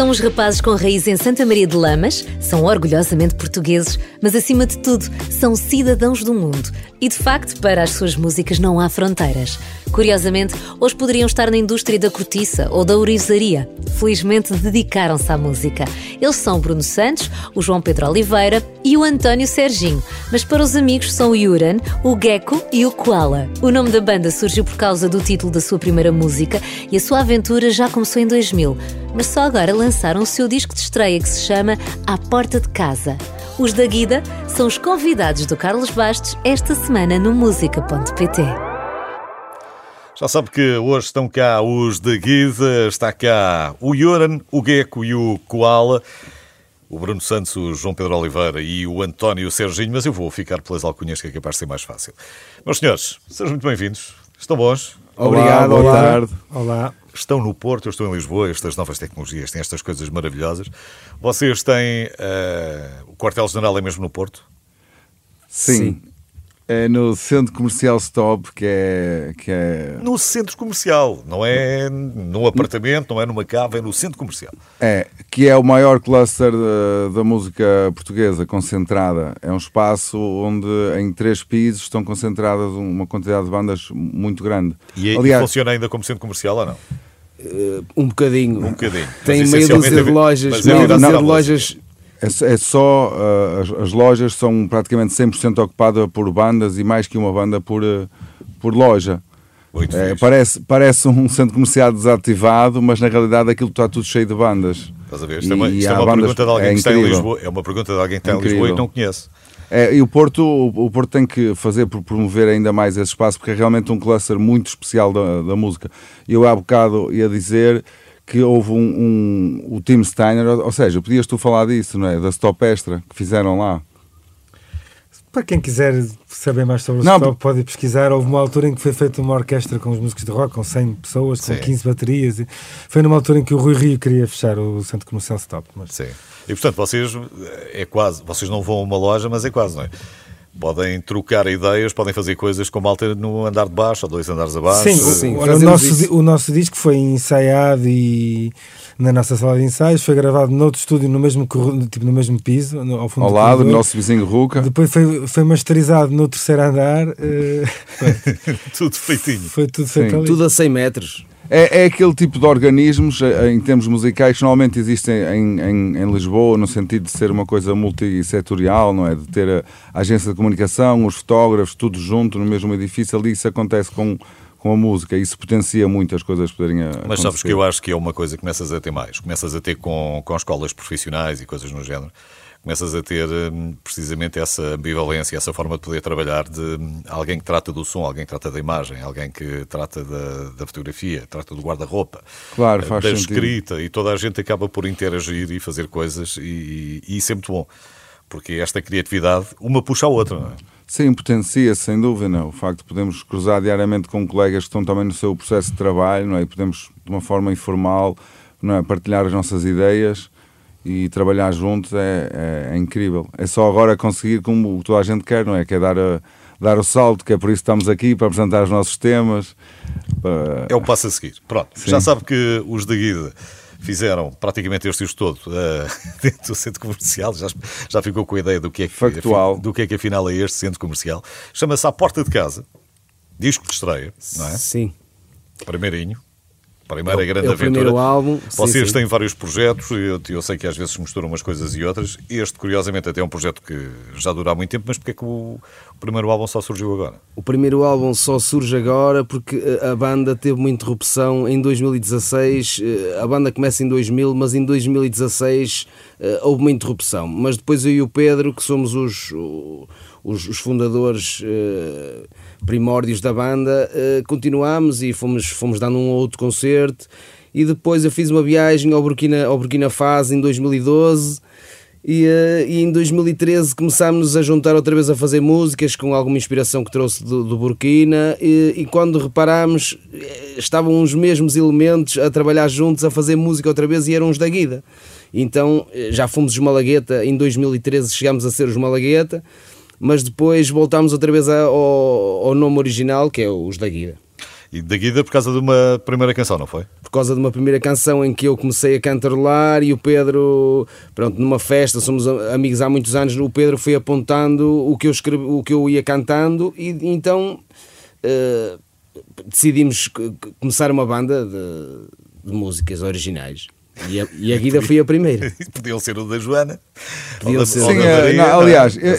São os rapazes com raiz em Santa Maria de Lamas, são orgulhosamente portugueses, mas acima de tudo, são cidadãos do mundo. E de facto, para as suas músicas não há fronteiras. Curiosamente, hoje poderiam estar na indústria da cortiça ou da ourivesaria. Felizmente, dedicaram-se à música. Eles são Bruno Santos, o João Pedro Oliveira e o António Serginho. Mas para os amigos são o Yuran, o Gecko e o Koala. O nome da banda surgiu por causa do título da sua primeira música e a sua aventura já começou em 2000. Mas só agora lançaram o seu disco de estreia que se chama À Porta de Casa. Os da Guida são os convidados do Carlos Bastos esta semana no música.pt. Já sabe que hoje estão cá os da Guida, está cá o Yoran, o Gecko e o Koala, o Bruno Santos, o João Pedro Oliveira e o António Serginho, mas eu vou ficar pelas alcunhas que é capaz de ser mais fácil. Meus senhores, sejam muito bem-vindos. Estão bons? Obrigado, Olá, boa olá. tarde. Olá. Estão no Porto, eu estou em Lisboa, estas novas tecnologias têm estas coisas maravilhosas. Vocês têm. eh, o quartel-general é mesmo no Porto? Sim. Sim. É no Centro Comercial Stop, que é. Que é, No centro comercial, não é num apartamento, não é numa cava, é no centro comercial. é, que é o maior cluster da, da música portuguesa concentrada. É um espaço onde em três pisos estão concentradas uma quantidade de bandas muito grande. E, e Aliás, funciona ainda como centro comercial ou não? Uh, um bocadinho. Um bocadinho. Tem meia dúzia de lojas. é Meia virado dúzia de música. lojas. É, só- é só. uh, as, as lojas são praticamente 100% ocupadas por bandas e mais que uma banda por, uh, por loja. É, parece, parece um centro comercial desativado, mas na realidade aquilo está tudo cheio de bandas. Estás a ver? Isto é uma, isto é uma pergunta de alguém é que está em. Lisboa. É uma pergunta de alguém que está em Incrível. Lisboa e não conhece. É, e o Porto, o Porto tem que fazer por promover ainda mais esse espaço, porque é realmente um cluster muito especial da, da música. Eu há bocado ia dizer que houve um, um- o Tim Steiner, ou, ou seja, podias tu falar disso, não é? Da Stop Extra que fizeram lá. Para quem quiser saber mais sobre o Não, Stop, pode ir pesquisar. Houve uma altura em que foi feita uma orquestra com os músicos de rock, com 100 pessoas, com Sim. 15 baterias. e Foi numa altura em que o Rui Rio queria fechar o centro comercial Stop. Mas Sim. E portanto, vocês é quase, vocês não vão a uma loja, mas é quase, não é? Podem trocar ideias, podem fazer coisas com malta no andar de baixo ou dois andares abaixo. Sim, sim, o, nosso, o nosso disco foi ensaiado e na nossa sala de ensaios, foi gravado noutro estúdio no mesmo, tipo, no mesmo piso, no- ao fundo Ao do lado, do corredor. nosso vizinho Ruca. Depois foi, foi masterizado no terceiro andar, eh, Tudo feitinho. foi tudo feito Sim, ali. Tudo a 100 metros. É, é aquele tipo de organismos, eh, em termos musicais, que normalmente existem em, em, em Lisboa, no sentido de ser uma coisa multissetorial, não é? De ter a, a agência de comunicação, os fotógrafos, tudo junto no mesmo edifício. Ali isso acontece com, com a música. Isso potencia muito as coisas poderem a- Mas sabes acontecer. que eu acho que é uma coisa que começas a ter mais. Começas a ter com, com escolas profissionais e coisas no género. Começas a ter hum, precisamente essa ambivalência, essa forma de poder trabalhar de hum, alguém que trata do som, alguém que trata da imagem, alguém que trata da, da fotografia, trata do guarda-roupa, Claro, eh, faz da sentido. escrita e toda a gente acaba por interagir e fazer coisas e, e isso é muito bom. Porque esta criatividade, uma puxa a outra, não é? Sim, potencia sem dúvida. Não. O facto de podermos cruzar diariamente com colegas que estão também no seu processo de trabalho, não é? E podemos, de uma forma informal, não é? partilhar as nossas ideias e trabalhar juntos é, é- é incrível. É só agora conseguir como toda a gente quer, não é? Que é dar, a- dar o salto, que é por isso que estamos aqui, para apresentar os nossos temas. para- É o passo a seguir. Pronto, Sim. já sabe que os da Guida fizeram praticamente este isto todo eh, dentro do centro comercial, já, já ficou com a ideia do que, é que, Factual. do que é que afinal é este centro comercial. Chama-se À Porta de Casa, disco de estreia, não é? Sim. Primeirinho. Primeira É grande é o aventura. primeiro álbum, sim, Vocês sim. têm vários projetos, eu, eu sei que às vezes misturam umas coisas e outras. Este, curiosamente, até é um projeto que já dura há muito tempo, mas porque é que o, o primeiro álbum só surgiu agora? O primeiro álbum só surge agora porque eh, a banda teve uma interrupção em 2016. eh, A banda começa em 2000, mas em 2016 eh, houve uma interrupção. Mas depois eu e o Pedro, que somos os, os, os fundadores eh, primórdios da banda, eh, continuámos e fomos, fomos dando um ou outro concerto. E depois eu fiz uma viagem ao Burkina, ao Burkina Faso em 2012. E, eh, e em 2013 começámos a juntar outra vez a fazer músicas com alguma inspiração que trouxe do, do Burkina e, e quando reparámos eh, estavam os mesmos elementos a trabalhar juntos a fazer música outra vez e eram os da Guida. Então já fomos os Malagueta, em 2013 chegámos a ser os Malagueta, mas depois voltámos outra vez ao, ao nome original que é os da Guida. E da Guida por causa de uma primeira canção, não foi? Por causa de uma primeira canção em que eu comecei a cantarolar e o Pedro, pronto, numa festa, somos amigos há muitos anos, o Pedro foi apontando o que eu, escrevi, o que eu ia cantando e então uh, decidimos começar uma banda de, de músicas originais. E a, e a Guida foi a primeira. Podiam ser o da Joana. Podiam ser. Sim, é, não, aliás, é,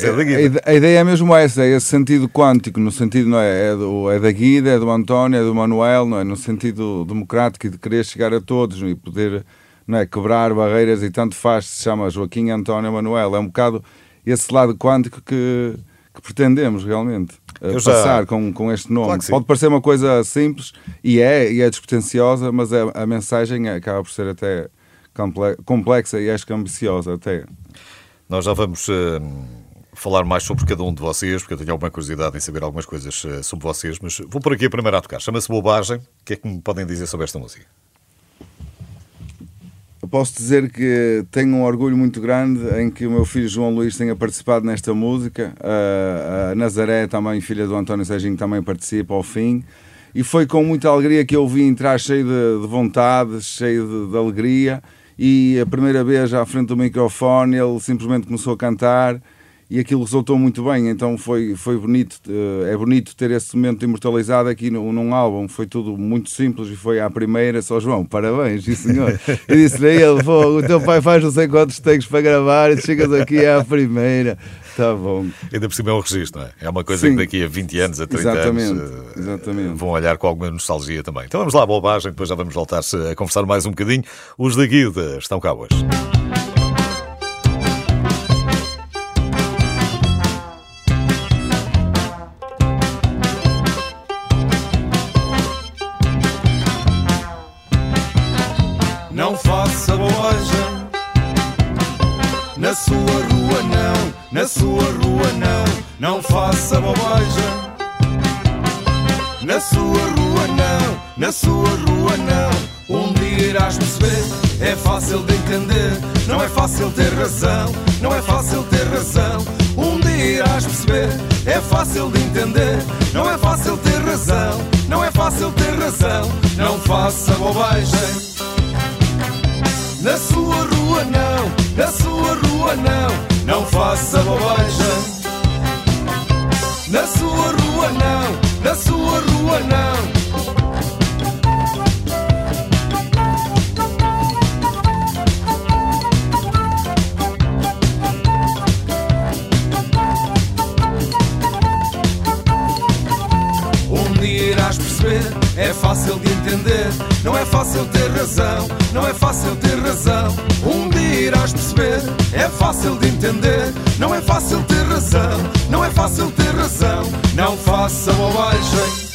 a, a, ideia é mesmo essa, é esse sentido quântico, no sentido, não é? É, do, é da Guida, é do António, é do Manuel, não é? No sentido democrático e de querer chegar a todos e poder não é? quebrar barreiras e tanto faz, se chama Joaquim António Manuel. É um bocado esse lado quântico que, que pretendemos realmente. Eh, já... passar com, com este nome. Claro Pode parecer uma coisa simples e é, e é despretensiosa, mas a, a mensagem acaba por ser até complexa e acho que ambiciosa até. Nós já vamos uh, falar mais sobre cada um de vocês, porque eu tenho alguma curiosidade em saber algumas coisas uh, sobre vocês, mas vou por aqui a primeira a tocar. Chama-se Bobagem. O que é que me podem dizer sobre esta música? Posso dizer que tenho um orgulho muito grande em que o meu filho João Luís tenha participado nesta música. A Nazaré, também filha do António Serginho, também participa ao fim. E foi com muita alegria que eu vim entrar cheio de, de vontade, cheio de, de, alegria. E a primeira vez à frente do microfone ele simplesmente começou a cantar e aquilo resultou muito bem, então foi, foi bonito, eh, é bonito ter esse momento imortalizado aqui no, num álbum, foi tudo muito simples e foi à primeira, só João, parabéns, sim senhor. Eu disse-lhe a ele, o teu pai faz não sei quantos takes para gravar e chegas aqui à primeira, tá bom. Ainda por cima é um registro, não é? É uma coisa Sim. que daqui a 20 anos, a 30 exatamente, anos, eh, exatamente. vão olhar com alguma nostalgia também. Então vamos lá, bobagem, depois já vamos voltar a conversar mais um bocadinho. Os da Guida estão cá hoje. Na sua rua não, não faça bobagem. Na sua rua não, na sua rua não, um dia irás perceber, é fácil de entender, não é fácil ter razão, não é fácil ter razão. Um dia irás perceber, é fácil de entender, não é fácil ter razão, não é fácil ter razão, não faça bobagem. Na sua rua não, na sua rua não, não faça bobagem. Na sua rua não, na sua rua não. Um dia irás perceber, é fácil de entender. Não é fácil ter razão, não é fácil ter razão. Um dia irás perceber, é fácil de entender. Não é fácil ter razão, não é fácil ter razão. Não faça bobagem.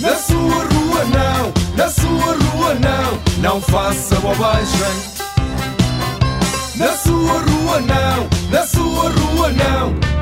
Na sua rua não, na sua rua não, não faça bobagem. Na sua rua não, na sua rua não.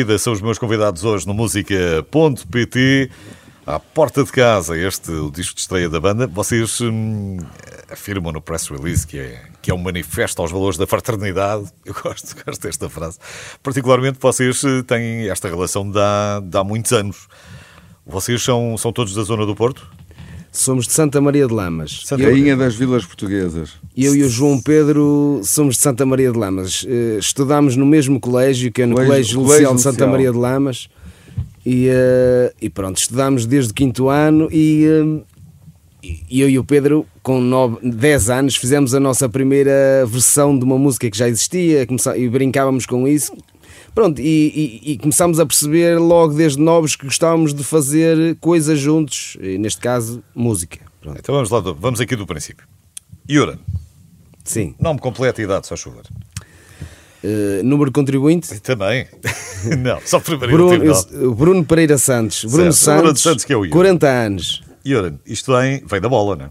Da Guida são os meus convidados hoje no música.pt. À porta de casa, este o disco de estreia da banda. Vocês hum, afirmam no press release que é, que é um manifesto aos valores da fraternidade. Eu gosto, gosto desta frase. Particularmente, vocês eh, têm esta relação de há, há muitos anos. Vocês são, são todos da zona do Porto? Somos de Santa Maria de Lamas. Santa Rainha das Vilas Portuguesas. Eu e o João Pedro somos de Santa Maria de Lamas. Uh, estudámos no mesmo colégio, que é no Colégio, colégio Lucial de Santa Maria de Lamas. E, uh, e pronto, estudámos desde o quinto ano e, uh, e eu e o Pedro, com 9, 10 anos, fizemos a nossa primeira versão de uma música que já existia e brincávamos com isso Pronto, e, e, e, começámos a perceber logo desde novos que gostávamos de fazer coisas juntos, neste caso, música. Pronto. Então vamos lá, vamos aqui do princípio. Yuran. Sim. Nome completo e idade, só chover. Uh, número de contribuinte? Também. Não, só primeiro Bruno, eu, Bruno Pereira Santos. Bruno Santos, Bruno Santos, que é o Yuran. 40 anos. Yuran, isto vem, vem da bola, não é?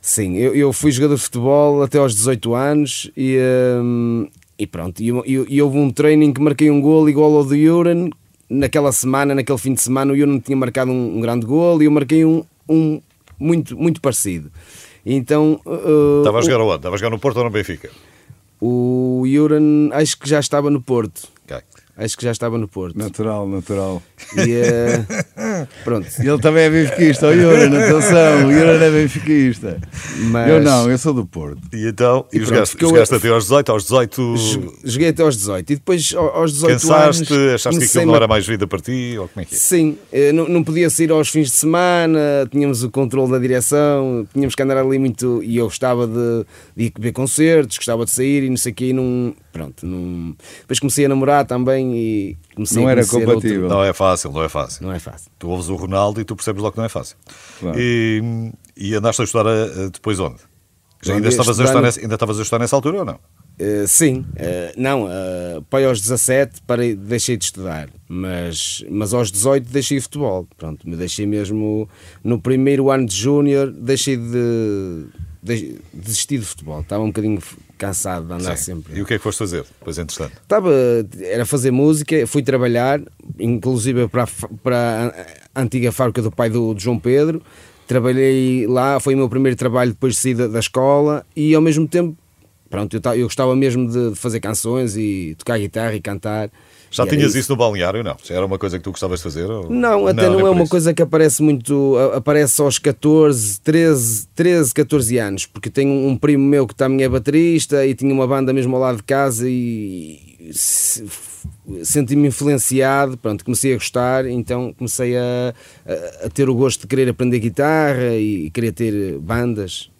Sim, eu, eu fui jogador de futebol até aos 18 anos e, um, e pronto, e, e, e, houve um treino que marquei um gol igual ao do Yuran. Naquela semana, naquele fim de semana, o Yuran tinha marcado um, um grande gol e eu marquei um, um muito, muito parecido. Então. Uh, Estava a jogar onde? Estava a jogar no Porto ou no Benfica? O Yuran, acho que já estava no Porto. Acho que já estava no Porto. Natural, natural. E, uh, pronto. Ele também é benfiquista, o Yuran, atenção, o Yuran é benfiquista. Mas... Eu não, eu sou do Porto. E então, e, e jogaste, jogaste eu... até aos 18, aos 18... Joguei até aos 18 e depois aos 18 Cansaste, anos... achaste que aquilo não era mais vida para ti, ou como é que é? Sim, eh, não, não podia sair aos fins de semana, tínhamos o controle da direção, tínhamos que andar ali muito, e eu gostava de, de ir ver concertos, gostava de sair e não sei o quê, e não pronto, não... depois comecei a namorar também e comecei não a era compatível. Outro... Não é fácil, não é fácil. Não é fácil. Tu ouves o Ronaldo e tu percebes logo que não é fácil. Claro. E, e andaste a estudar eh, depois onde? Já ainda, estavas a estudar nessa, ainda estavas a estudar nessa altura ou não? Uh, sim, uh, não, uh, pai aos 17 parei, deixei de estudar, mas, mas aos 18 deixei futebol. Pronto, me deixei mesmo no primeiro ano de júnior, deixei de, de desistir de futebol. Estava um bocadinho cansado de andar Sim. sempre. E o que é que foste fazer depois, entretanto? Estava, era fazer música, fui trabalhar, inclusive para, para a antiga fábrica do pai do, do João Pedro. Trabalhei lá, foi o meu primeiro trabalho depois de sair da, da escola e ao mesmo tempo, pronto, eu, eu gostava mesmo de fazer canções e tocar guitarra e cantar. Já e tinhas isso. isso no balneário, não? Era uma coisa que tu gostavas de fazer? Ou... Não, até não, não é uma isso. coisa que aparece muito, aparece aos 14, 13, 13, 14 anos, porque tenho um primo meu que também é baterista e tinha uma banda mesmo ao lado de casa e senti-me influenciado, pronto, comecei a gostar, então comecei a, a, a, ter o gosto de querer aprender guitarra e querer ter bandas.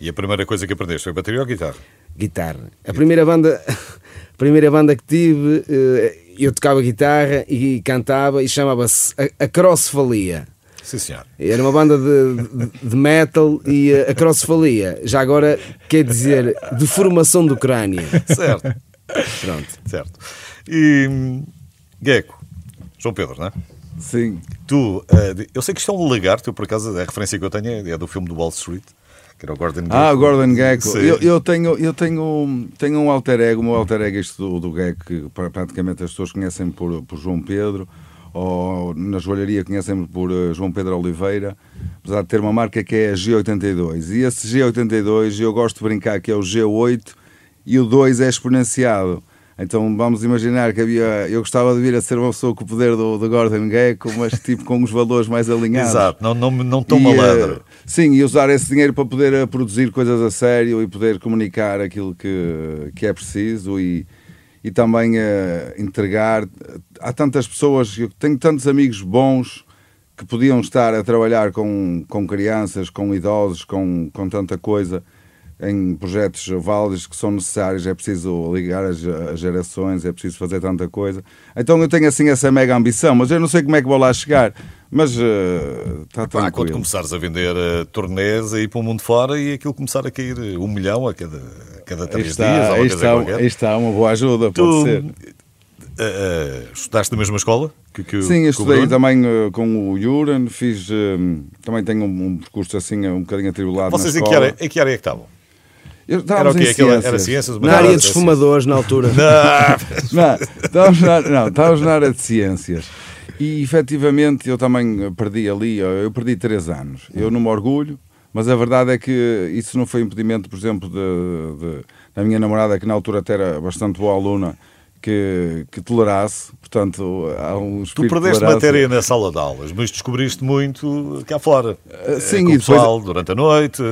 E a primeira coisa que aprendeste foi bateria ou guitarra? Guitarra. A primeira banda a primeira banda que tive, eh, eu tocava guitarra e cantava e chamava-se a, Crossfalia. Sim, senhor. Era uma banda de, de, de, metal e a Crossfalia, já agora quer dizer deformação do crânio. Certo. Pronto. Certo. E Gecko, João Pedro, não é? Sim. Tu, eh, eu sei que isto é um lagarto, eu por acaso a referência que eu tenho é do filme do Wall Street que era o Gordon Gecko. Ah, Gordon Gecko. Eu, eu, tenho, eu tenho, tenho um alter ego, o meu alter ego este do, do Gecko, que praticamente as pessoas conhecem por, por João Pedro, ou na joalharia conhecem por uh, João Pedro Oliveira, apesar de ter uma marca que é a G82. E esse G82 eu gosto de brincar que é o G8 e o 2 é exponenciado. Então vamos imaginar que havia. Eu gostava de vir a ser uma pessoa com o poder do, do Gordon Gecko, mas tipo com os valores mais alinhados. Exato, não, não, não tão malandro. Uh, sim, e usar esse dinheiro para poder uh, produzir coisas a sério e poder comunicar aquilo que, que é preciso e, e também uh, entregar. Há tantas pessoas, eu tenho tantos amigos bons que podiam estar a trabalhar com, com crianças, com idosos, com, com tanta coisa em projetos válidos que são necessários, é preciso ligar as, as, gerações, é preciso fazer tanta coisa. Então eu tenho assim essa mega ambição, mas eu não sei como é que vou lá chegar. Mas uh, está tranquilo. Ah, quando começares a vender uh, turnês aí para o mundo fora e aquilo começar a cair um milhão a cada, a cada três está, dias. Ou aí, está, aí está uma boa ajuda, tu, pode ser. Uh, estudaste na mesma escola? Que, que, Sim, estudei também uh, com o Yuran, fiz, uh, também tenho um, um, percurso assim um bocadinho atribulado Vocês na em que, área, em que área é que estavam? Era o quê? Ciências. Era ciências? Na área dos fumadores, na altura. não, estávamos na, não, estávamos na área de ciências. E efetivamente eu também perdi ali, eu perdi três anos. Eu não me orgulho, mas a verdade é que isso não foi impedimento, por exemplo, de, de, da minha namorada, que na altura até era bastante boa aluna, que, que tolerasse. Portanto, há um Tu perdeste matéria na sala de aulas, mas descobriste muito cá fora. Uh, sim, com o pessoal depois... durante a noite,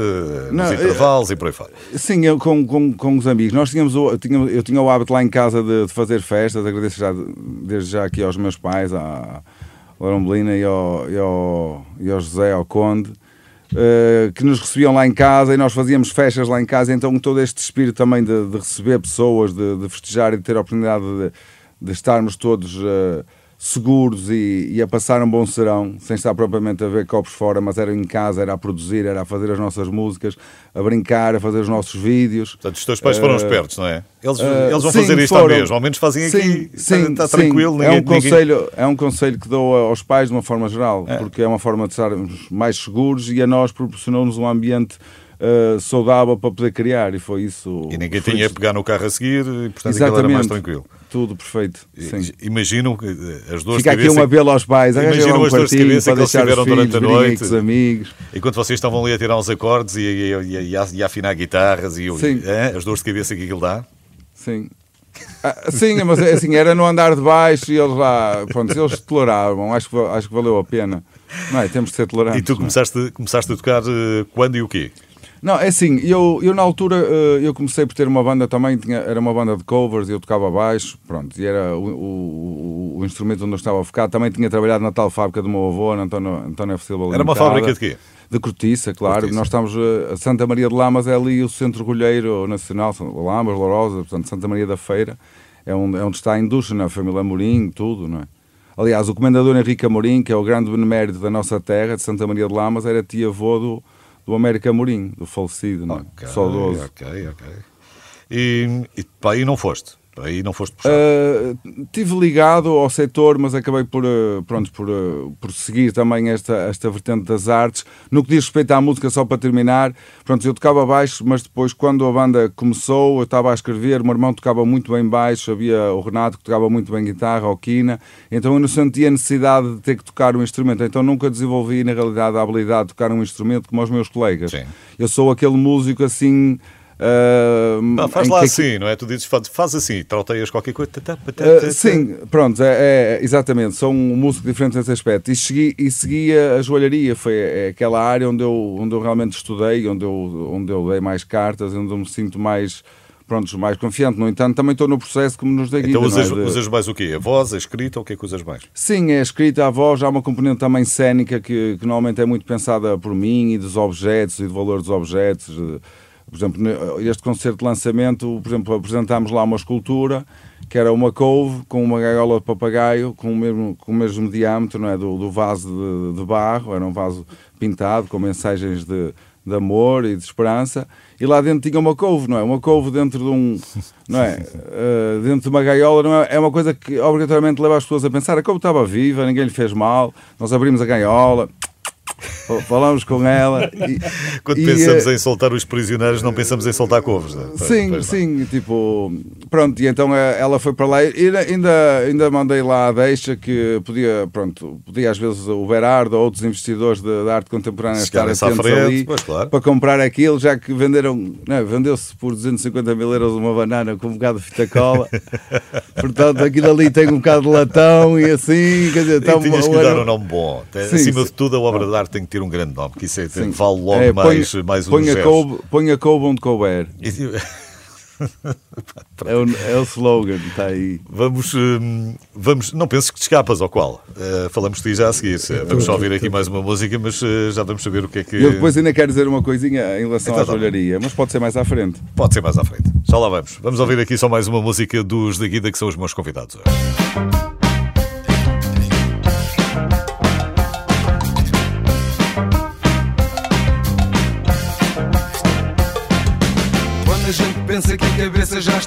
não, nos intervalos uh, e por aí fora. Sim, eu com, com, com os amigos. Nós tínhamos, eu, tinha, eu tinha o hábito lá em casa de, de fazer festas, agradeço já, desde já aqui aos meus pais, à Laura Belina e ao, e, ao, e ao José, ao Conde, uh, que nos recebiam lá em casa e nós fazíamos festas lá em casa, então todo este espírito também de, de receber pessoas, de, de, festejar e de ter a oportunidade de, de estarmos todos uh, seguros e, e, a passar um bom serão, sem estar propriamente a ver copos fora, mas era em casa, era a produzir, era a fazer as nossas músicas, a brincar, a fazer os nossos vídeos. Portanto, os teus pais foram uh, espertos, não é? Eles, uh, eles vão sim, fazer isto foram, mesmo, ao menos fazem sim, aqui, sim, está, está tranquilo. Ninguém, é, um conselho, ninguém... é um conselho que dou aos pais de uma forma geral, é. porque é uma forma de estarmos mais seguros e a nós proporcionou-nos um ambiente uh, saudável para poder criar e foi isso. E ninguém tinha a pegar no carro a seguir e portanto Exatamente. era mais tranquilo. Tudo perfeito. Sim. Imaginam eh, as duas Fica aqui um apelo aos pais. Imaginam um as duas de cabeça que eles tiveram durante a noite. Os amigos. Enquanto vocês estavam ali a tirar uns acordes e, e, e, e a, afinar guitarras e Sim. as dores de cabeça que aquilo dá. Sim. Ah, sim, mas é assim, era no andar de baixo e eles lá, pronto, eles toleravam, acho que, acho que valeu a pena. Não é? Temos que ser tolerantes. E tu começaste, começaste a tocar uh, quando e o quê? Não, é assim, eu, eu na altura uh, eu comecei por ter uma banda também, tinha, era uma banda de covers, eu tocava baixo, pronto, e era o, o, o, instrumento onde eu estava a focar. Também tinha trabalhado na tal fábrica do meu avô, na António, António F. Silva Era uma fábrica de quê? De cortiça, claro. Cortiça. Nós estamos, uh, Santa Maria de Lamas é ali o Centro Rolheiro Nacional, Lamas, Lourosa, portanto, Santa Maria da Feira, é onde, é onde está a indústria, né? a família Amorim, tudo, não é? Aliás, o comendador Henrique Amorim, que é o grande benemérito da nossa terra, de Santa Maria de Lamas, era tia-avô do do América Mourinho, do falecido, não é? Okay, saudoso. Ok, ok. E, e para aí não foste? Aí não foste puxado? Uh, tive ligado ao setor, mas acabei por, uh, pronto, por, uh, por seguir também esta, esta vertente das artes. No que diz respeito à música, só para terminar, pronto, eu tocava baixo, mas depois, quando a banda começou, eu estava a escrever, o meu irmão tocava muito bem baixo, havia o Renato que tocava muito bem guitarra, ou quina, então eu não sentia necessidade de ter que tocar um instrumento, então nunca desenvolvi, na realidade, a habilidade de tocar um instrumento como os meus colegas. Sim. Eu sou aquele músico assim Uh, não, faz lá que... assim, não é? Tu dizes, faz, faz assim, trouteias qualquer coisa. Uh, sim, pronto, é, é, exatamente. Sou um músico diferente nesse aspecto. E, segui, e seguia a joalharia, foi é aquela área onde eu, onde eu realmente estudei, onde eu, onde eu dei mais cartas, onde eu me sinto mais pronto, mais confiante. No entanto, também estou no processo como nos da guida. Então usas, é? usas mais o quê? A voz, a escrita ou o que é que usas mais? Sim, é a escrita, a voz, há uma componente também cénica que, que normalmente é muito pensada por mim e dos objetos e do valor dos objetos. Por exemplo, este concerto de lançamento, por exemplo, apresentámos lá uma escultura que era uma couve com uma gaiola de papagaio com o mesmo, com o mesmo diâmetro não é? do, do vaso de, de barro, era um vaso pintado com mensagens de, de amor e de esperança, e lá dentro tinha uma couve, não é? Uma couve dentro de um, não é? Uh, dentro de uma gaiola, não é? É uma coisa que obrigatoriamente leva as pessoas a pensar, a couve estava viva, ninguém lhe fez mal, nós abrimos a gaiola, Falámos com ela. E, Quando e, pensamos eh, em soltar os prisioneiros, não pensamos em soltar couves. Não? É? Sim, pois sim, tipo. Pronto, e então eh, ela foi para lá e ainda, ainda mandei lá a deixa que podia, pronto, podia às vezes o Berardo ou outros investidores da arte contemporânea estar atentos frente, ali pois, claro. para comprar aquilo, já que venderam, é? vendeu-se por 250 mil euros uma banana com um bocado de fita cola. Portanto, aquilo ali tem um bocado de latão e assim, quer dizer, e tá tinhas que dar um nome bom. Sim, Acima sim. de tudo, a obra de arte tem que ter um grande nome, que isso é, vale logo é, mais, põe, mais põe a coube, põe a coube onde couber. é, o, é o slogan, está aí. Vamos, hum, vamos, não penses que te escapas ao qual. Uh, falamos de ti já a seguir. Vamos só ouvir aqui mais uma música, mas uh, já vamos saber o que é que. Eu depois ainda quero dizer uma coisinha em relação então, à tá joalharia, mas pode ser mais à frente. Pode ser mais à frente. Já lá vamos. Vamos ouvir aqui só mais uma música dos da Guida, que são os meus convidados hoje.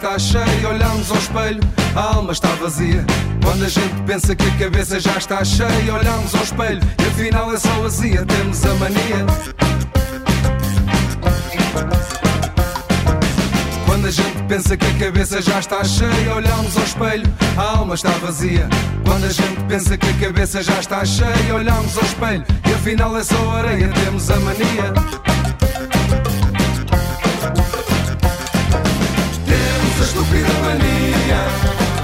Está cheia, olhamos ao espelho, a alma está vazia. Quando a gente pensa que a cabeça já está cheia, olhamos ao espelho e afinal é só vazia, temos a mania. Quando a gente pensa que a cabeça já está cheia, olhamos ao espelho, a alma está vazia. Quando a gente pensa que a cabeça já está cheia, olhamos ao espelho e afinal é só areia, temos a mania. Estúpida mania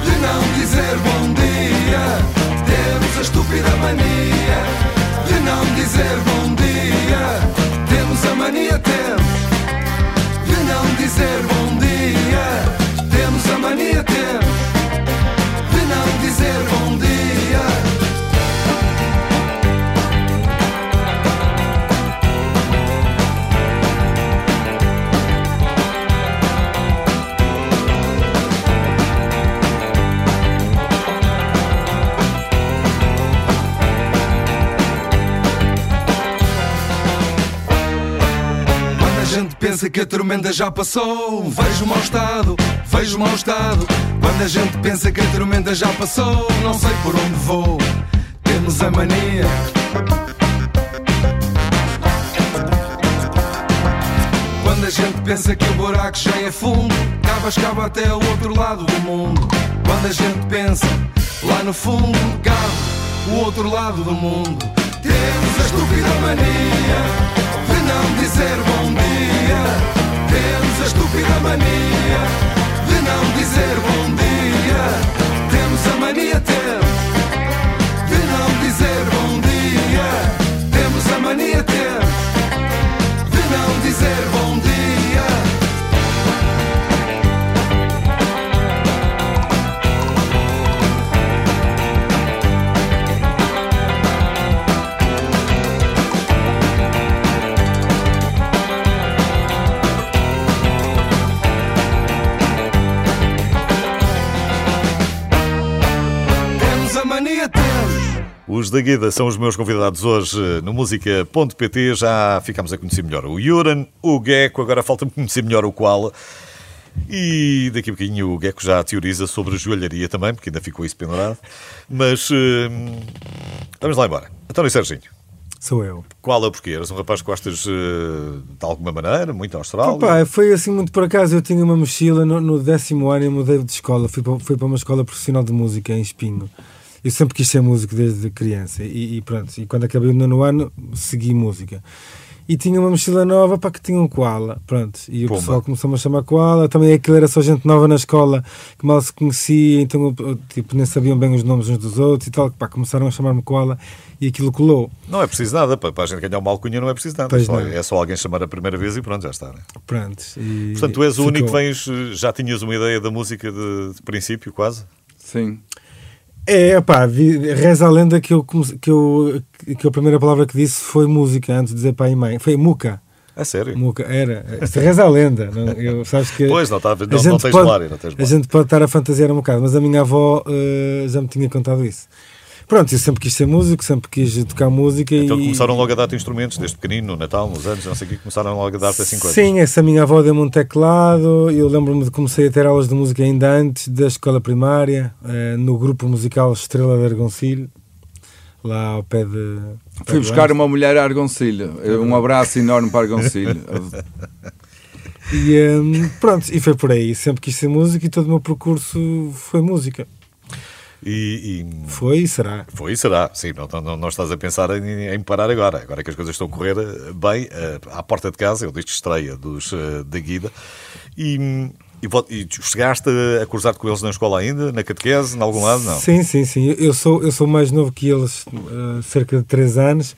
de não dizer bom dia. Que a tormenta já passou, vejo mau estado, vejo mau estado. Quando a gente pensa que a tormenta já passou, não sei por onde vou. Temos a mania. Quando a gente pensa que o buraco já é fundo, cava, escava até o outro lado do mundo. Quando a gente pensa lá no fundo, cava o outro lado do mundo. Temos a estúpida mania não dizer bom dia. Temos a estúpida mania de não dizer bom dia. Os da Guida são os meus convidados hoje no música.pt. Já ficámos a conhecer melhor o Yuran, o Gecko, agora falta-me conhecer melhor o Koala. E daqui a bocadinho o Gecko já teoriza sobre joalharia também, porque ainda ficou isso pendurado. Mas hum, vamos lá embora. António Serginho, Sou eu. Koala porquê? Eras um rapaz que gostas eh, de alguma maneira, muito austral? Opa, foi assim muito por acaso. Eu tinha uma mochila no, no décimo ano e mudei de escola. Fui para, fui para uma escola profissional de música em Espinho. Eu sempre quis ser músico desde criança. E, e pronto, e quando acabei o nono ano, segui música. E tinha uma mochila nova para que tinha um koala. Pronto. E o Pumba. pessoal começou-me a chamar koala. Também aquilo era só gente nova na escola que mal se conhecia, então eu, eu, tipo, nem sabiam bem os nomes uns dos outros e tal. Pá, começaram a chamar-me koala e aquilo colou. Não é preciso nada, para, para a gente ganhar uma alcunha não é preciso nada. Só- é só alguém chamar a primeira vez e pronto, já está. Né? Pronto. E Portanto, tu és o único que vens, eh, já tinhas uma ideia da música de, de princípio, quase? Sim. É, pá, reza a lenda que eu, que, eu, que a primeira palavra que disse foi música, antes de dizer pai e mãe. Foi muca. É sério? Muca, era. Isto reza a lenda. Não, eu, sabes que Pois, não, está, não, a não tens pode- não tens A memória. gente pode estar a fantasiar um bocado, mas a minha avó eh, já me tinha contado isso. Pronto, eu sempre quis ser músico, sempre quis tocar música Então e... começaram logo a dar-te instrumentos, desde pequenino, no Natal, nos anos, não sei o que, começaram logo a dar-te assim coisas. Sim, essa minha avó deu-me um teclado. Eu lembro-me de comecei a ter aulas de música ainda antes da escola primária, eh, no grupo musical Estrela de Argoncilho, lá ao pé de. ao pé Fui buscar uma mulher a Argoncilho. Um abraço enorme para Argoncilho. E hum, pronto, e foi por aí. Sempre quis ser músico e todo o meu percurso foi música. E, e Foi e será. foi e será, sim, não, não, não estás a pensar em, em parar agora. Agora que as coisas estão a correr eh, bem, eh, à porta de casa, eu deste estreia dos, eh, da Guida. E, e, chegaste a cruzar-te com eles na escola ainda, na catequese, em algum lado? Não. Sim, sim, sim. Eu sou, eu sou mais novo que eles, cerca de 3 anos,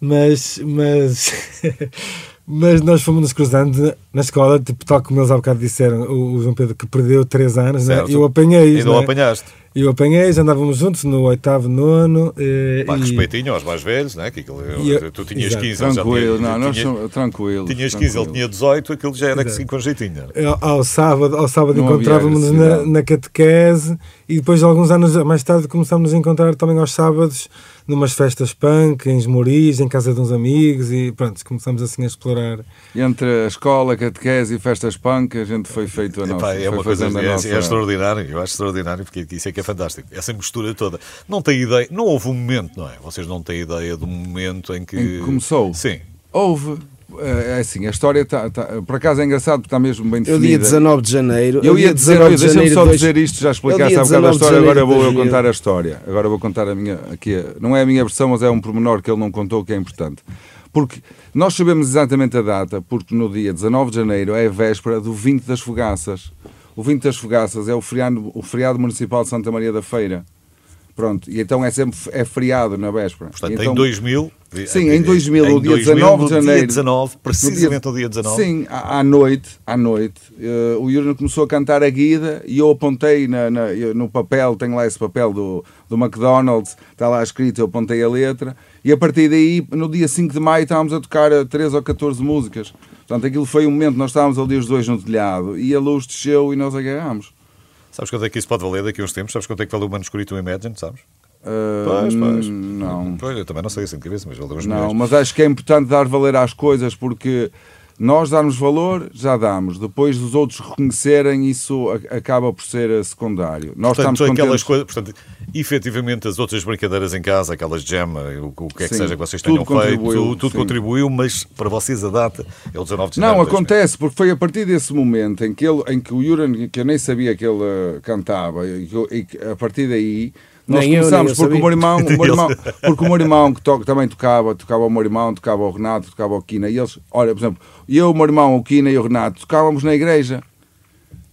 mas, mas, mas nós fomos nos cruzando na escola, tipo, tal como eles há bocado disseram, o, o João Pedro que perdeu 3 anos, né? Certo. eu apanhei. Ainda o apanhaste. Eu apanhei, já andávamos juntos no oitavo, nono. eh, Pá, e- respeitinho aos mais velhos, né? que aquilo, E eu- tu tinhas Exato. 15, ele já Tranquilo, tinha, não, nós tinha- somos tranquilos. tinhas 15, ele tranquilos. tinha 18, aquilo já era Exato. assim com jeitinho. Ao- Ao sábado, ao sábado Não havia encontrávamos na, na catequese e depois, alguns anos mais tarde, começámos a nos encontrar também aos sábados numas festas punk, em Esmoriz, em casa de uns amigos e pronto, começamos assim a explorar. E entre a escola, catequese e festas punk, a gente foi feito a nossa. Epá, é uma coisa fazendo a é, nossa- é extraordinário, eu acho extraordinário porque isso é que é fantástico. Essa mistura toda. Não tem ideia, não houve um momento, não é? Vocês não têm ideia do momento em que. Em que começou? Sim. Houve. É é assim, a história está. Tá, por acaso é engraçado porque está mesmo bem Eu definida. dia 19 de janeiro. Eu ia dizer, 19 olha, de deixa-me só dois- dizer isto, já Eu explicaste há bocado a 19 de história, agora vou eu 2000. contar a história. Agora vou contar a minha, aqui, não é a minha versão, mas é um pormenor que ele não contou que é importante. Porque nós sabemos exatamente a data, porque no dia 19 de janeiro é a véspera do 20 das Fogaças. O 20 das Fogaças é o feriado, o feriado municipal de Santa Maria da Feira. Pronto, e então é sempre é feriado na véspera. Portanto, E então, em 2000. Sim, em 2000, em o dia 2000, 19 de no Dia janeiro. 19, no precisamente o dia 19. Sim, à, à noite, à noite, eh, o Yuri começou a cantar a guida e eu apontei na, na- no papel, tenho lá esse papel do, do McDonald's, está lá escrito, eu apontei a letra, e a partir daí, no dia 5 de maio, estávamos a tocar eh, 13 ou 14 músicas. Portanto, aquilo foi um momento, nós estávamos ali os dois no telhado, e a luz desceu e nós agarrámos. Sabes quanto é que isso pode valer daqui a uns tempos? Sabes quanto é que vale o manuscrito Imagine? Sabes? Eh, Pois, pois. Não. Pois, eu também não sei assim de cabeça, mas valeu uns Não, milhões. mas acho que é importante dar valer às coisas porque Nós darmos valor, já damos. Depois dos outros reconhecerem, isso acaba por ser eh, secundário. Nós portanto, estamos aquelas coisas, portanto, efetivamente, as outras brincadeiras em casa, aquelas jam, o, o que é que sim, seja que vocês tenham feito, contribuiu, tudo sim. contribuiu, mas para vocês a data é o 19 de janeiro. Não, acontece, porque foi a partir desse momento em que, ele, em que o Yuran, que eu nem sabia que ele uh, cantava, e, e a partir daí nós nem começámos eu, porque, o meu irmão, o meu irmão, porque o meu irmão que to, também tocava, tocava o meu irmão, tocava o Renato, tocava o Quina, e eles, olha, por exemplo, eu, o meu irmão, o Quina e o Renato tocávamos na igreja.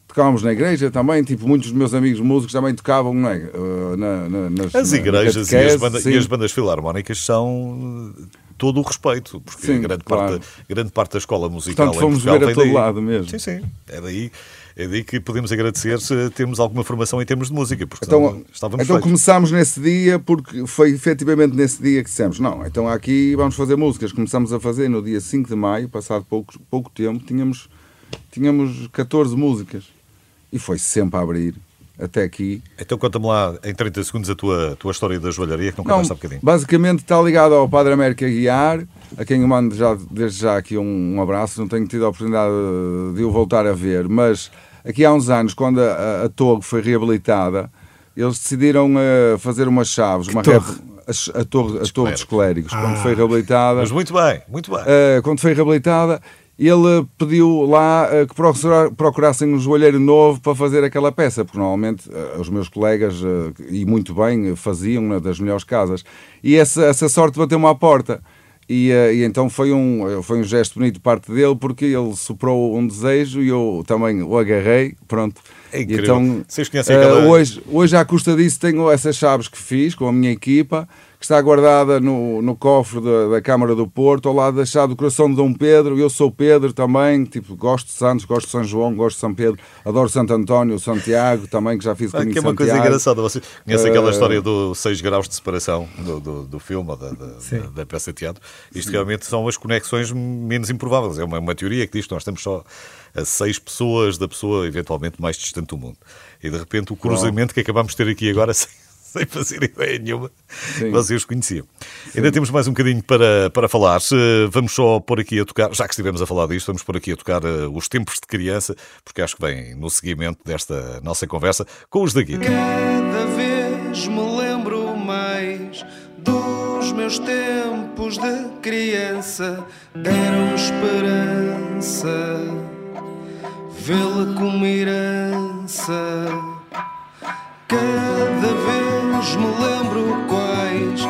Tocávamos na igreja também, tipo, muitos dos meus amigos músicos também tocavam, não é? Uh, na, na, nas, as igrejas na e, as banda, e, as bandas filarmónicas são todo o respeito, porque sim, grande, claro. parte, grande parte da escola musical Portanto, fomos ver a todo daí. lado mesmo. Sim, sim, é daí é daí que podemos agradecer se temos alguma formação em termos de música, porque então, estávamos Então feitos. começámos nesse dia, porque foi efetivamente nesse dia que dissemos, não, então aqui vamos fazer músicas. Começámos a fazer no dia 5 de maio, passado pouco, pouco tempo, tínhamos, tínhamos 14 músicas. E foi sempre a abrir até aqui. Então conta-me lá em 30 segundos a tua, tua história da joalharia, que não contaste há bocadinho. Basicamente está ligado ao Padre América Guiar, a quem eu mando já, desde já aqui um, um abraço. Não tenho tido a oportunidade de o voltar a ver, mas Aqui há uns anos, quando a, a Togo foi reabilitada, eles decidiram uh, fazer umas chaves, uma torre? a, a, torre, a torre dos clérigos, ah. quando foi reabilitada. Mas muito bem, muito bem. Uh, quando foi reabilitada, ele pediu lá uh, que procurassem um joalheiro novo para fazer aquela peça, porque normalmente uh, os meus colegas, e muito bem, faziam né, das melhores casas. E essa, essa sorte bateu-me à porta. E, uh, e, então foi um, foi um gesto bonito de parte dele, porque ele soprou um desejo e eu também o agarrei, pronto. É incrível. Então, Vocês conhecem aquela... Uh, hoje, hoje, à custa disso, tenho essas chaves que fiz com a minha equipa que está guardada no, no cofre da, da, Câmara do Porto, ao lado da chave do coração de Dom Pedro. Eu sou Pedro também, tipo, gosto de Santos, gosto de São João, gosto de São Pedro, adoro Santo António, Santiago também, que já fiz comigo. Que é uma Santiago. coisa engraçada. Você conhece uh... aquela história dos 6 graus de separação do, do, do filme, da, da, da, peça de teatro? Isto Sim. realmente são as conexões menos improváveis. É uma, uma teoria que diz que nós estamos só a seis pessoas da pessoa eventualmente mais distante do mundo. E de repente o cruzamento que acabamos de ter aqui agora sem fazer ideia nenhuma. Sim. Vocês conheciam. Sim. Ainda temos mais um bocadinho para, para falar. Vamos só pôr aqui a tocar, já que estivemos a falar disto, vamos pôr aqui a tocar uh, os tempos de criança, porque acho que vem no seguimento desta nossa conversa com os da Guia. Cada vez me lembro mais dos meus tempos de criança, deram esperança, vê-la como herança. Cada vez me lembro quais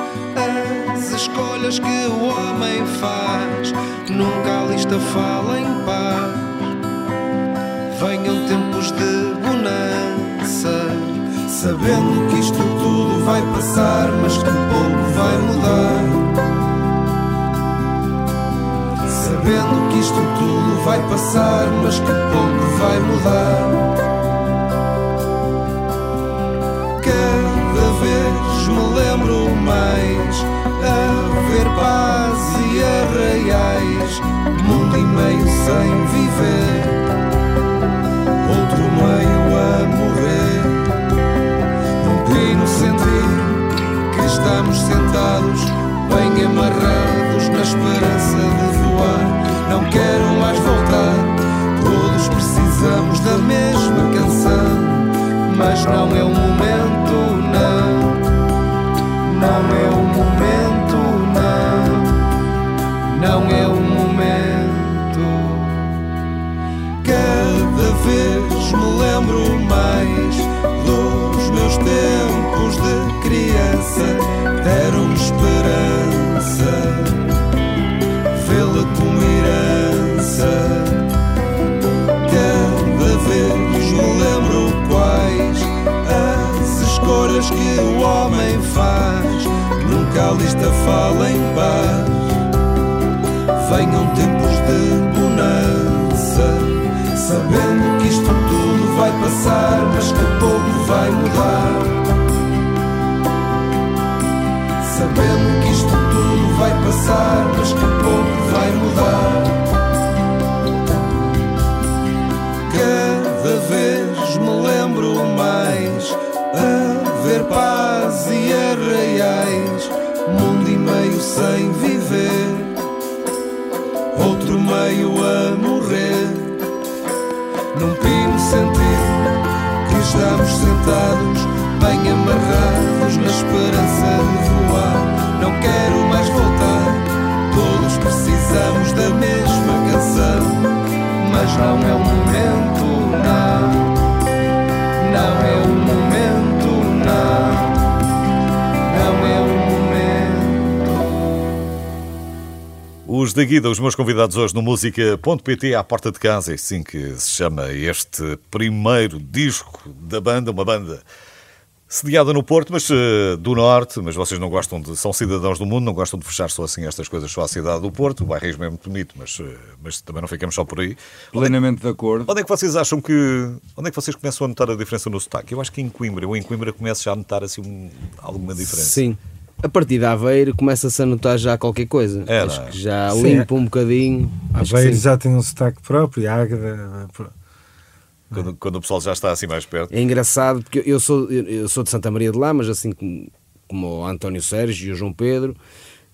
as escolhas que o homem faz. Nunca a lista fala em paz. Venham tempos de bonança, sabendo que isto tudo vai passar, mas que pouco vai mudar. Sabendo que isto tudo vai passar, mas que pouco vai mudar. Lembro mais a ver paz e arraiais, mundo e meio sem viver, outro meio a morrer. Num pino senti que estamos sentados, bem amarrados na esperança de voar. Não quero mais voltar, todos precisamos da mesma canção, mas não é o momento, não é o momento, não, não é o momento. Cada vez me lembro mais dos meus tempos de criança, deram-me esperança, vê-la como herança. Cada vez me lembro quais as escolhas que o homem faz a lista fala em paz. Venham tempos de bonança, sabendo que isto tudo vai passar, mas que pouco vai mudar. Sabendo que isto tudo vai passar, mas que pouco vai mudar. Cada vez me lembro mais a ver paz sem viver, outro meio a morrer, num pino sentir que estamos sentados, bem amarrados na esperança de voar. Não quero mais voltar, todos precisamos da mesma canção, mas não é o momento, não. Guida, os meus convidados hoje no Música.pt à porta de casa, é assim que se chama este primeiro disco da banda, uma banda sediada no Porto, mas uh, do Norte, mas vocês não gostam de. são cidadãos do mundo, não gostam de fechar só assim estas coisas só à cidade do Porto. O bairrismo é muito bonito, mas, uh, mas também não ficamos só por aí. Plenamente de acordo. Onde é que vocês acham que. Onde é que vocês começam a notar a diferença no sotaque? Eu acho que em Coimbra, eu em Coimbra começo já a notar assim um, alguma diferença. Sim. A partir de Aveiro começa-se a notar já qualquer coisa. É, Acho não que já Sim. limpa um bocadinho. Aveiro sim. já tem um sotaque próprio, Águeda. Quando, quando o pessoal já está assim mais perto. É engraçado porque eu sou, eu eu sou de Santa Maria de Lamas, assim como, como o António Sérgio e o João Pedro.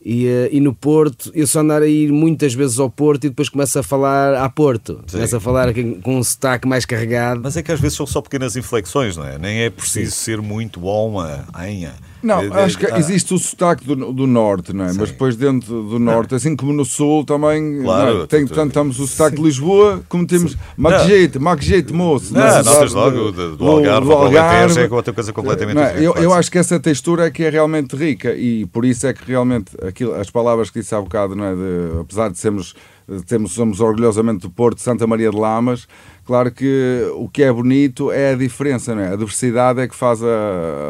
E, eh, e no Porto, eu só andar a ir muitas vezes ao Porto e depois começo a falar a Porto. Começo a falar com um sotaque mais carregado. Mas é que às vezes são só pequenas inflexões, não é? Nem é preciso ser muito bom a ainha. Não, É, é, acho que ah, existe o sotaque do, do norte, não é? Mas depois dentro do norte, assim como no sul também, Claro, não é? Tem, tu- tu- tanto temos o sotaque de Lisboa, como temos que jeito, moço. Não, não é? notas Do- logo do, do Algarve do Alentejo Algarve. é outra coisa completamente Não é? diferente. eu, claro. eu acho que essa textura é que é realmente rica e por isso é que realmente aquilo, as palavras que disse há bocado, não é? De- apesar de sermos, de termos, somos orgulhosamente do Porto de Santa Maria de Lamas, claro que o que é bonito é a diferença, não é? A diversidade é que faz a,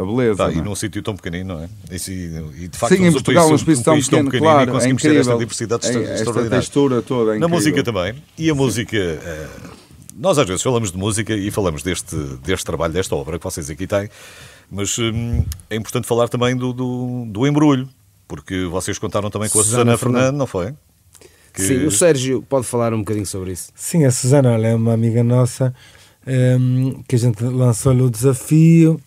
a beleza. Tá, não e é? num sítio tão pequenino, não é? E, e de facto Sim, em um Portugal, num país- um tão país pequeno, pequenino claro, e é conseguimos ter incrível. esta diversidade É- extra- esta extraordinária. textura toda é Na música também. E a música. eh, nós às vezes falamos de música e falamos deste, deste trabalho, desta obra que vocês aqui têm, mas hum, é importante falar também do, do, do embrulho, porque vocês contaram também com a Susana Susana. Fernandes, não foi? Que- Sim, o Sérgio pode falar um bocadinho sobre isso. Sim, a Susana olha, é uma amiga nossa ehm, que a gente lançou-lhe o desafio.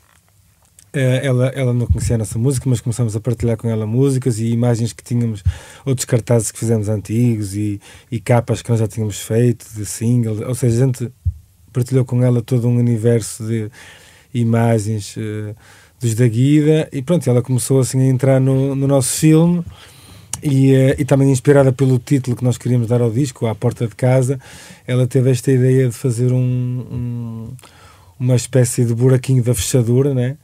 Eh, ela, ela não conhecia a nossa música, mas começamos a partilhar com ela músicas e imagens que tínhamos, outros cartazes que fizemos antigos e, e capas que nós já tínhamos feito de single. Ou seja, a gente partilhou com ela todo um universo de imagens eh, dos da Guida e pronto, ela começou assim a entrar no, no nosso filme e, eh, e também inspirada pelo título que nós queríamos dar ao disco, À Porta de Casa, ela teve esta ideia de fazer um, um- uma espécie de buraquinho da fechadura, né?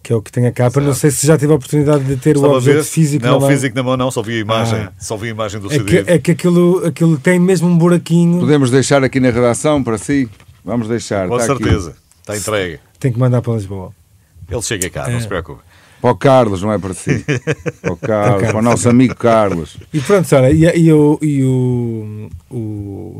que é o que tem a capa. Não sei se já tive a oportunidade de ter Estava o objeto físico Não, na mão. físico na mão não, só vi a imagem. Ah. Só vi a imagem do É CD. que, é que aquilo, aquilo tem mesmo um buraquinho, Podemos deixar aqui na redação para si? Vamos deixar. Com está aqui. certeza. Está entregue. tem que mandar para Lisboa. Ele chega cá, não se preocupe. Para o Carlos, não é para si. Para o Carlos, para o nosso amigo Carlos. E pronto, olha, e, e o, e o, o,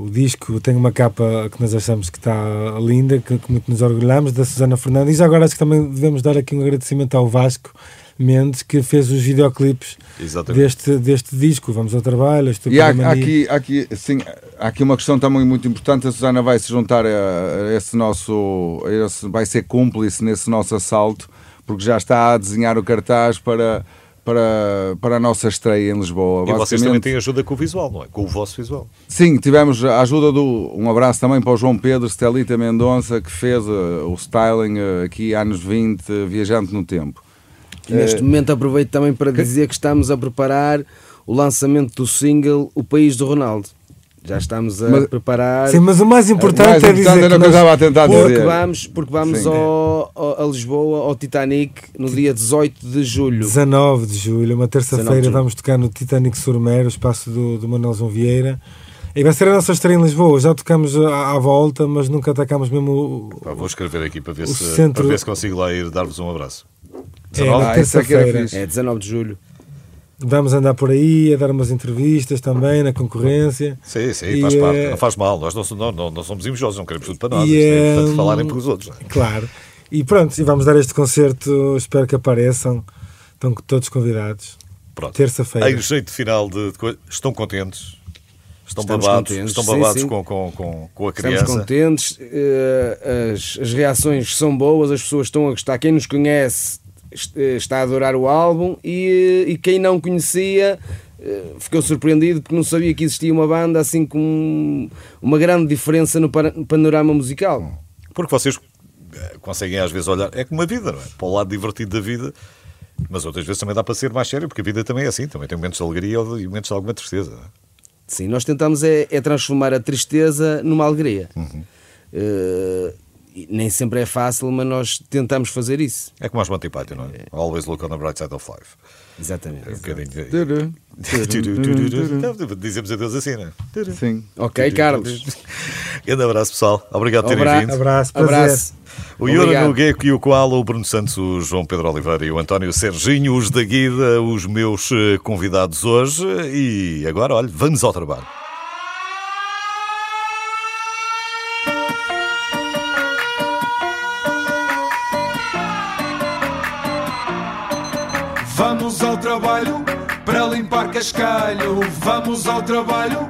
o disco tem uma capa que nós achamos que está linda, que, que muito nos orgulhamos, da Susana Fernandes. E já agora acho que também devemos dar aqui um agradecimento ao Vasco Mendes, que fez os videoclipes Exatamente. deste, deste disco. Vamos ao trabalho, E há, há aqui, há aqui, sim, há aqui uma questão também muito importante. A Susana vai se juntar a, a esse nosso. a esse- vai ser cúmplice nesse nosso assalto, porque já está a desenhar o cartaz para, para, para a nossa estreia em Lisboa. E vocês também têm ajuda com o visual, não é? Com o vosso visual. Sim, tivemos a ajuda do. Um abraço também para o João Pedro Stelita Mendonça, que fez eh, o styling eh, aqui anos 20, eh, viajante no tempo. E neste momento aproveito também para dizer que estamos a preparar o lançamento do single O País do Ronaldo. Já estamos a Mas- preparar. Sim, mas o mais importante mais é importante dizer era que o nós- estava a tentar Porque dizer. vamos, porque vamos ao, ao- a Lisboa, ao Titanic, no dia 18 de julho. 19 de julho, uma 19 terça-feira, vamos tocar no Titanic Surmer, o espaço do, do Manuel João Vieira. E vai ser a nossa estreia em Lisboa. Já tocamos à, à volta, mas nunca atacámos mesmo o, Pá, vou escrever aqui para ver, O se, centro- para ver se consigo lá ir dar-vos um abraço. É, na Ah, isso é fixe. É 19 de julho. Vamos andar por aí a dar umas entrevistas também na concorrência. Sim, sim, E, faz parte. eh, Não faz mal. Nós não, somos- não, não, não somos invejosos, não queremos tudo para nós. E, é importante eh, falarem pelos outros. não é? Claro. E pronto, e vamos dar este concerto. Espero que apareçam. Estão todos convidados. Pronto. Terça-feira. Em jeito final de, de coisa, estão contentes? Estão Estamos babados, contentes, estão sim, babados sim. Com, com, com, com a Estamos criança. contentes, eh, as, as reações são boas, as pessoas estão a gostar. Quem nos conhece está a adorar o álbum e, e quem não conhecia eh, ficou surpreendido porque não sabia que existia uma banda assim com uma grande diferença no panorama musical. Porque vocês eh, conseguem às vezes olhar, é como a vida, não é? Para o lado divertido da vida, mas outras vezes também dá para ser mais sério, porque a vida também é assim, também tem momentos de alegria e momentos de alguma tristeza. é? Sim, nós tentamos é, é transformar a tristeza numa alegria. Uhum. Eh, e nem sempre é fácil, mas nós tentamos fazer isso. É como aos Monty Python, não é? Always look on the bright side of life. Exatamente. É um bocadinho. Dizemos adeus assim, não é? Sim. Ok, Carlos. Grande abraço, pessoal. Obrigado por terem vindo. Abraço, prazer. Abraço. O Yoran, Obrigado. o Gecko e o Koala, o Bruno Santos, o João Pedro Oliveira e o António Serginho, os da Guida, os meus eh, convidados hoje. E agora, olha, vamos ao trabalho. Ao trabalho para limpar cascalho. Vamos ao trabalho.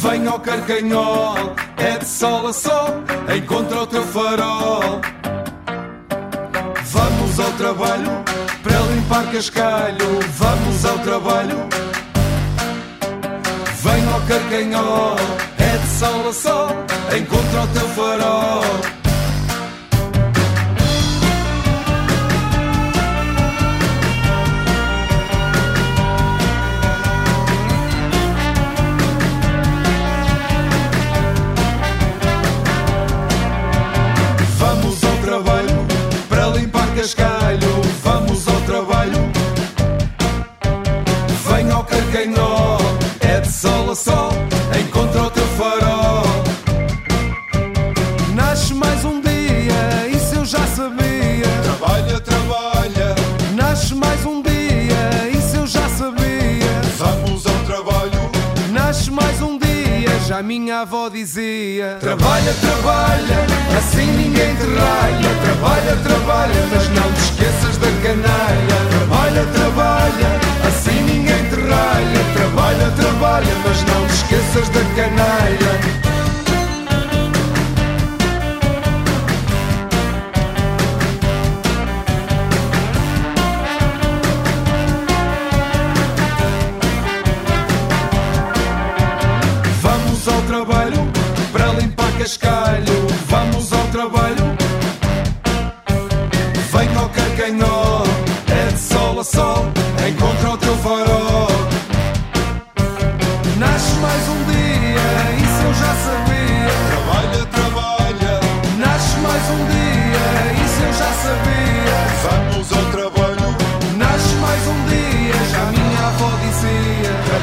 Vem ao carcanhol, é de sol a sol, encontra o teu farol. Vamos ao trabalho para limpar cascalho. Vamos ao trabalho. Vem ao carcanhol, é de sol a sol, encontra o teu farol. Para limpar cascalho. Vamos ao trabalho. Vem ao carcanhol, é de sol a sol,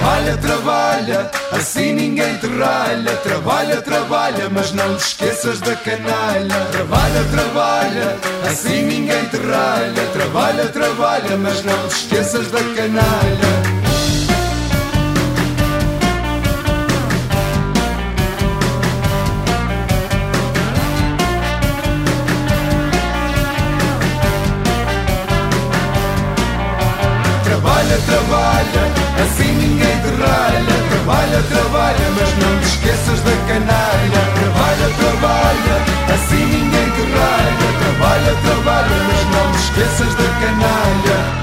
Trabalha, trabalha, assim ninguém te ralha. Trabalha, trabalha, mas não te esqueças da canalha. Trabalha, trabalha, assim ninguém te ralha. Trabalha, trabalha, mas não te esqueças da canalha. Assim ninguém te Trabalha, trabalha, mas não te esqueças da canalha. Trabalha, trabalha, assim ninguém te Trabalha, trabalha, mas não te esqueças da canalha.